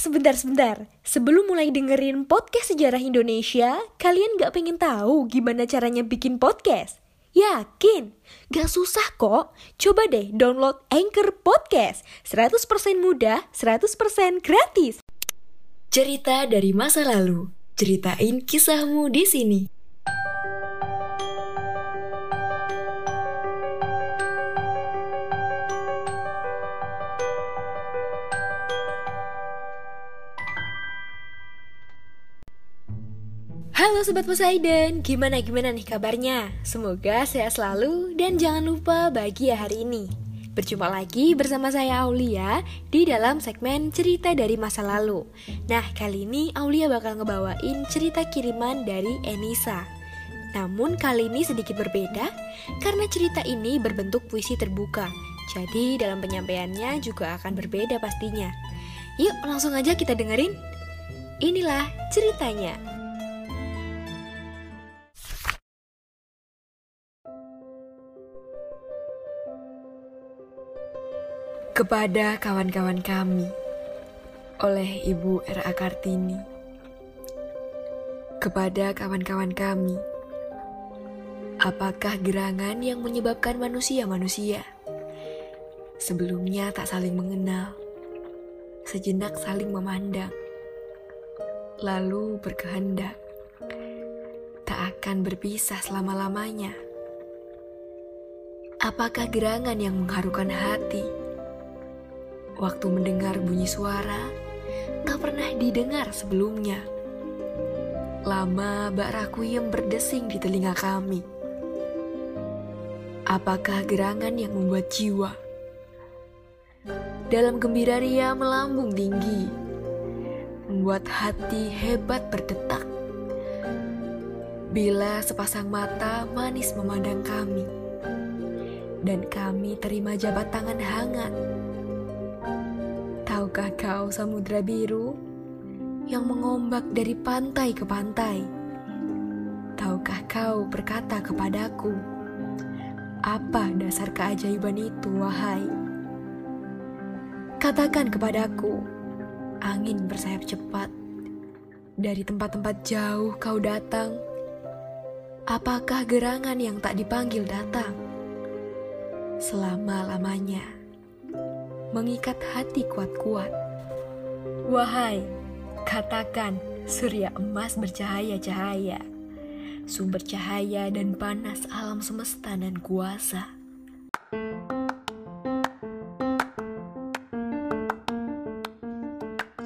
sebentar-sebentar. Sebelum mulai dengerin podcast sejarah Indonesia, kalian gak pengen tahu gimana caranya bikin podcast? Yakin? Gak susah kok. Coba deh download Anchor Podcast. 100% mudah, 100% gratis. Cerita dari masa lalu. Ceritain kisahmu di sini. Halo Sobat Poseidon, gimana gimana nih kabarnya? Semoga sehat selalu dan jangan lupa bahagia hari ini. Berjumpa lagi bersama saya Aulia di dalam segmen cerita dari masa lalu. Nah kali ini Aulia bakal ngebawain cerita kiriman dari Enisa. Namun kali ini sedikit berbeda karena cerita ini berbentuk puisi terbuka. Jadi dalam penyampaiannya juga akan berbeda pastinya. Yuk langsung aja kita dengerin. Inilah ceritanya. Kepada kawan-kawan kami oleh Ibu R.A. Kartini. Kepada kawan-kawan kami, apakah gerangan yang menyebabkan manusia-manusia sebelumnya tak saling mengenal, sejenak saling memandang, lalu berkehendak tak akan berpisah selama-lamanya? Apakah gerangan yang mengharukan hati? Waktu mendengar bunyi suara tak pernah didengar sebelumnya. Lama bak rakuyem berdesing di telinga kami. Apakah gerangan yang membuat jiwa dalam gembira ria melambung tinggi, membuat hati hebat berdetak. Bila sepasang mata manis memandang kami, dan kami terima jabat tangan hangat Tahukah kau samudra biru yang mengombak dari pantai ke pantai? Tahukah kau berkata kepadaku, apa dasar keajaiban itu, wahai? Katakan kepadaku, angin bersayap cepat. Dari tempat-tempat jauh kau datang. Apakah gerangan yang tak dipanggil datang? Selama-lamanya mengikat hati kuat-kuat. Wahai, katakan surya emas bercahaya-cahaya, sumber cahaya dan panas alam semesta dan kuasa.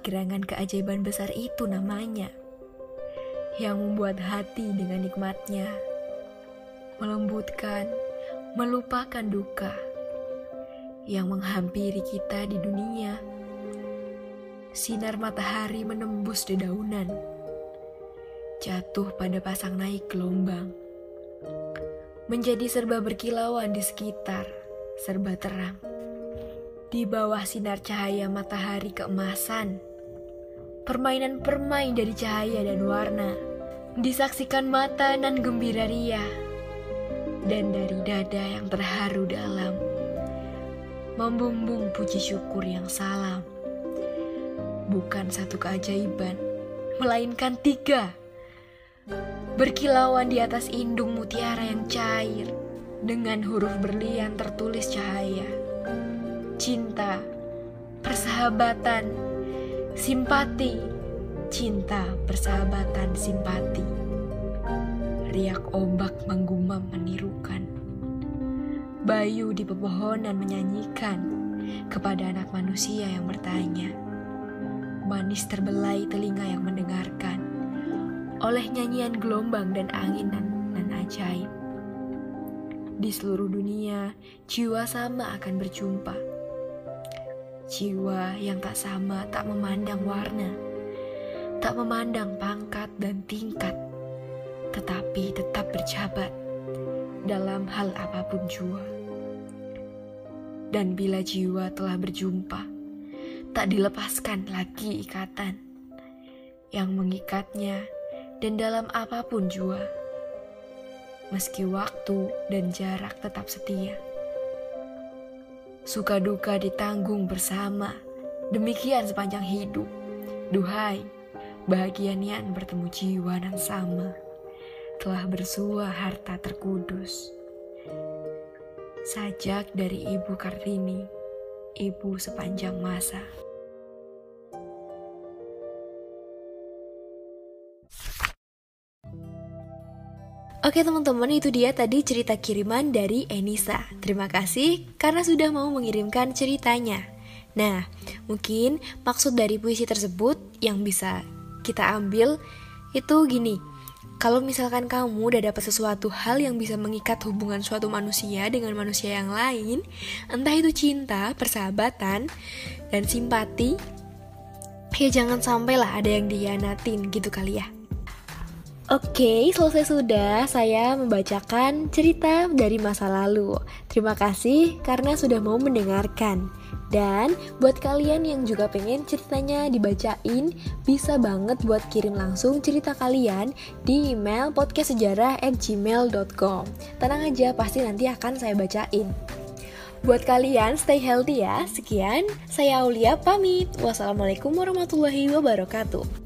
Gerangan keajaiban besar itu namanya? Yang membuat hati dengan nikmatnya melembutkan, melupakan duka yang menghampiri kita di dunia. Sinar matahari menembus dedaunan, jatuh pada pasang naik gelombang, menjadi serba berkilauan di sekitar, serba terang di bawah sinar cahaya matahari keemasan. Permainan permain dari cahaya dan warna disaksikan mata nan gembira ria dan dari dada yang terharu dalam membumbung puji syukur yang salam. Bukan satu keajaiban, melainkan tiga. Berkilauan di atas indung mutiara yang cair dengan huruf berlian tertulis cahaya cinta, persahabatan, simpati, cinta, persahabatan, simpati. Riak ombak menggumam menirukan. Bayu di pepohonan menyanyikan kepada anak manusia yang bertanya. Manis terbelai telinga yang mendengarkan oleh nyanyian gelombang dan angin nan, nan ajaib. di seluruh dunia, jiwa sama akan berjumpa. Jiwa yang tak sama tak memandang warna, tak memandang pangkat dan tingkat, tetapi tetap berjabat dalam hal apa pun jua. Dan bila jiwa telah berjumpa, tak dilepaskan lagi ikatan yang mengikatnya dan dalam apa pun jua meski waktu dan jarak tetap setia. Suka duka ditanggung bersama, demikian sepanjang hidup. Duhai, bahagia nian bertemu jiwa yang sama, telah bersua harta terkudus. Sajak dari Ibu Kartini, Ibu sepanjang masa. Oke teman-teman itu dia tadi cerita kiriman dari Enisa. Terima kasih karena sudah mau mengirimkan ceritanya. Nah mungkin maksud dari puisi tersebut yang bisa kita ambil itu gini. Kalau misalkan kamu udah dapat sesuatu hal yang bisa mengikat hubungan suatu manusia dengan manusia yang lain, entah itu cinta, persahabatan, dan simpati, ya jangan sampailah ada yang dihianatin gitu kali ya. Oke, selesai sudah saya membacakan cerita dari masa lalu. Terima kasih karena sudah mau mendengarkan. Dan buat kalian yang juga pengen ceritanya dibacain, bisa banget buat kirim langsung cerita kalian di email podcastsejarah@gmail.com. Tenang aja, pasti nanti akan saya bacain. Buat kalian stay healthy ya. Sekian, saya Aulia pamit. Wassalamualaikum warahmatullahi wabarakatuh.